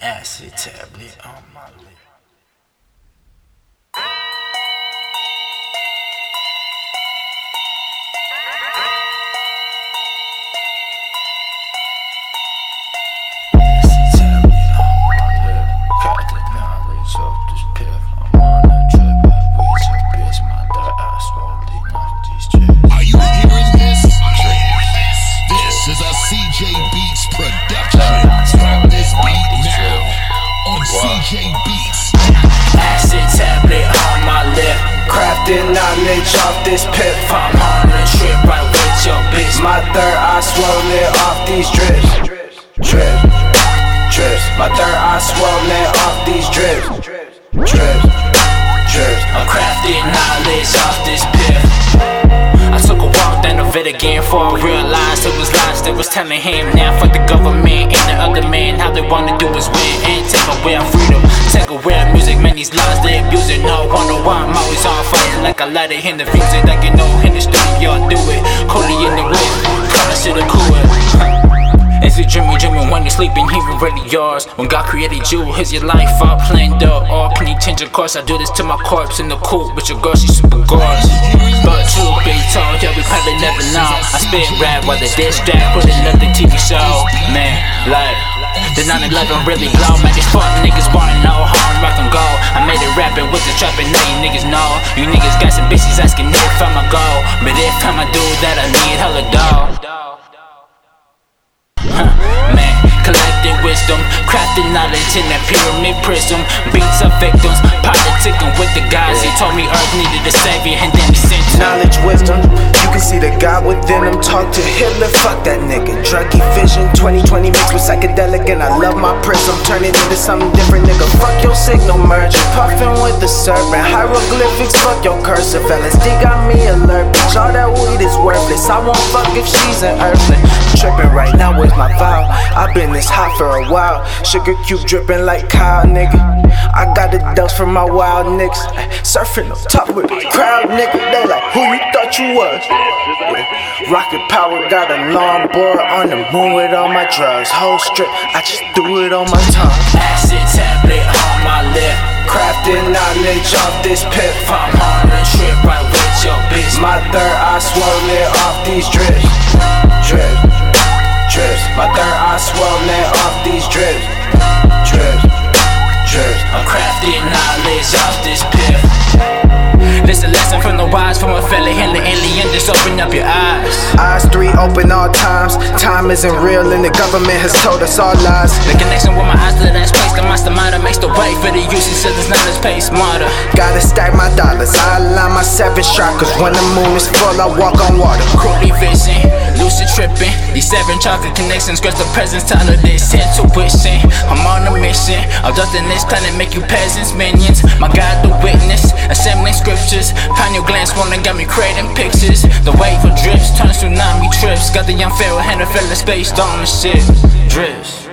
Acid tablet on my lip. CJ Beatz. Acid tablet on my lip. Crafting knowledge off this pip. I'm on a trip right with your bitch. My third eye swollen off these drips. Drip, drips. My third eye swollen off these drips. Drips, drips. I'm crafting knowledge off this pill. I took a walk down the vid again for I realized it was lies that was telling him now fuck the government and the other man. How they wanna do is win and take away our freedom. These lies they abuse it. No wonder why I'm always on fire like a it in the music. Like you know in the studio, do it. Coolie in the whip, that shit a cool. Is it dreaming, dreaming when you're sleeping? He was really yours. When God created you, is your life all planned out? Or can you change your course? I do this to my corpse in the coop, but your girl, she's super gorgeous. But truth be told, yeah, we probably never know. I spit rap while the diss track with another TV show. Man, like, the 9-11 really blow. Man, these fuck niggas You niggas got some bitches asking if I'ma go. But if I'ma do that, I need hella dough. Crafting knowledge in that pyramid prism. Beats of victims, politicking with the guys. He told me Earth needed a savior, and then he sent Knowledge, wisdom. You can see the God within him. Talk to Hitler, fuck that nigga. Druggy vision, 2020 mixed with psychedelic, and I love my prism. Turn it into something different, nigga. Fuck your signal merger. Puffin' with the serpent. Hieroglyphics, fuck your cursive. LSD got me alert, bitch. All that weed is worthless. I won't fuck if she's an earthling. Trippin' right now, where's my vow? I've been this hot for a while. Sugar cube dripping like Kyle, nigga. I got the dose from my wild niggas. Surfing up top with the crowd, nigga. They like, who you thought you was? Yeah. Rocket power got a long board on the moon with all my drugs. Whole strip, I just do it on my tongue. acid tablet on my lip. Crafting knowledge off this pip. I'm on a trip right with your bitch. My third eye swollen off these drips. Drips, drips. My third eye swollen Time isn't real and the government has told us all lies. The connection with my eyes to that space, the mastermind makes the way for the usage of this knowledge pay smarter. Gotta stack my dollars. I align my seven chakras. When the moon is full, I walk on water. Crudely vision, lucid tripping. These seven chocolate connections, grasp the presence, time of this intuition. I'm on a mission, abducting this planet, make you peasants, minions. My God, the witness, assembling scriptures. Pineal gland, wanna got me creating pictures. The wave of Got the young pharaoh, hand a fella space, dome and shit. Drips.